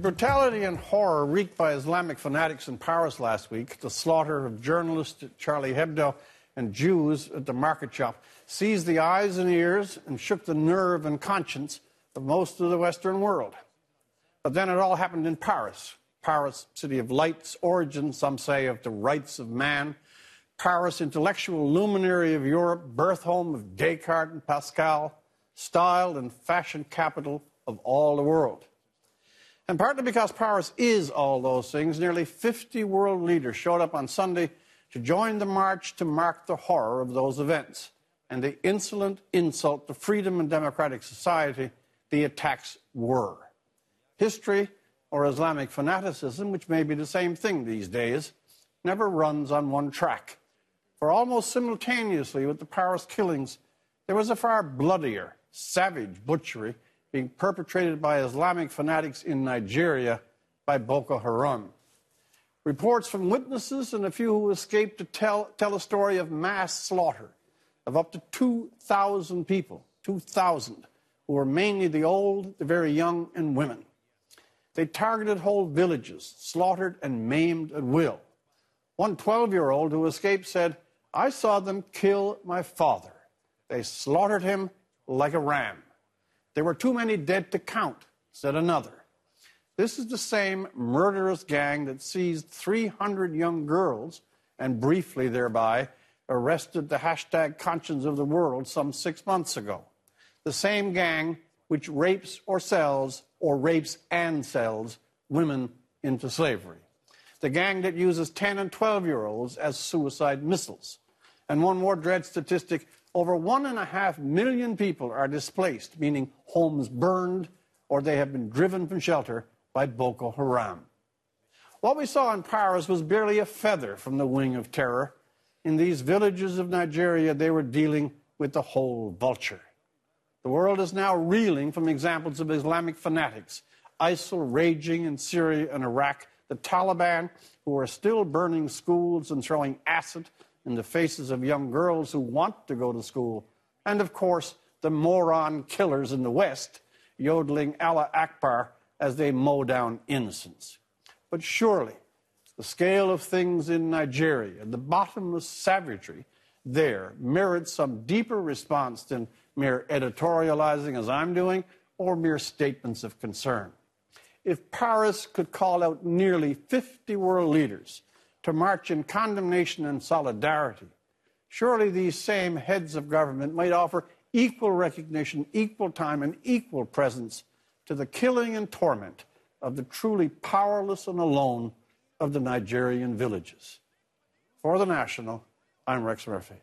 brutality and horror wreaked by Islamic fanatics in Paris last week, the slaughter of journalists at Charlie Hebdo and Jews at the market shop, seized the eyes and ears and shook the nerve and conscience of most of the Western world. But then it all happened in Paris. Paris, city of lights, origin, some say, of the rights of man. Paris, intellectual luminary of Europe, birth home of Descartes and Pascal, style and fashion capital of all the world. And partly because Paris is all those things, nearly 50 world leaders showed up on Sunday to join the march to mark the horror of those events and the insolent insult to freedom and democratic society the attacks were. History or Islamic fanaticism, which may be the same thing these days, never runs on one track. For almost simultaneously with the Paris killings, there was a far bloodier, savage butchery being perpetrated by Islamic fanatics in Nigeria by Boko Haram. Reports from witnesses and a few who escaped to tell, tell a story of mass slaughter of up to 2,000 people, 2,000, who were mainly the old, the very young, and women. They targeted whole villages, slaughtered and maimed at will. One 12 year old who escaped said, I saw them kill my father. They slaughtered him like a ram. There were too many dead to count, said another. This is the same murderous gang that seized 300 young girls and briefly thereby arrested the hashtag conscience of the world some six months ago. The same gang which rapes or sells, or rapes and sells, women into slavery. The gang that uses 10 and 12 year olds as suicide missiles. And one more dread statistic over one and a half million people are displaced, meaning homes burned or they have been driven from shelter by Boko Haram. What we saw in Paris was barely a feather from the wing of terror. In these villages of Nigeria, they were dealing with the whole vulture. The world is now reeling from examples of Islamic fanatics, ISIL raging in Syria and Iraq, the Taliban, who are still burning schools and throwing acid in the faces of young girls who want to go to school, and of course, the moron killers in the West yodeling Allah Akbar as they mow down innocents. But surely, the scale of things in Nigeria, and the bottomless savagery there, merits some deeper response than mere editorializing, as I'm doing, or mere statements of concern. If Paris could call out nearly 50 world leaders to march in condemnation and solidarity, surely these same heads of government might offer equal recognition, equal time, and equal presence to the killing and torment of the truly powerless and alone of the Nigerian villages. For the National, I'm Rex Murphy.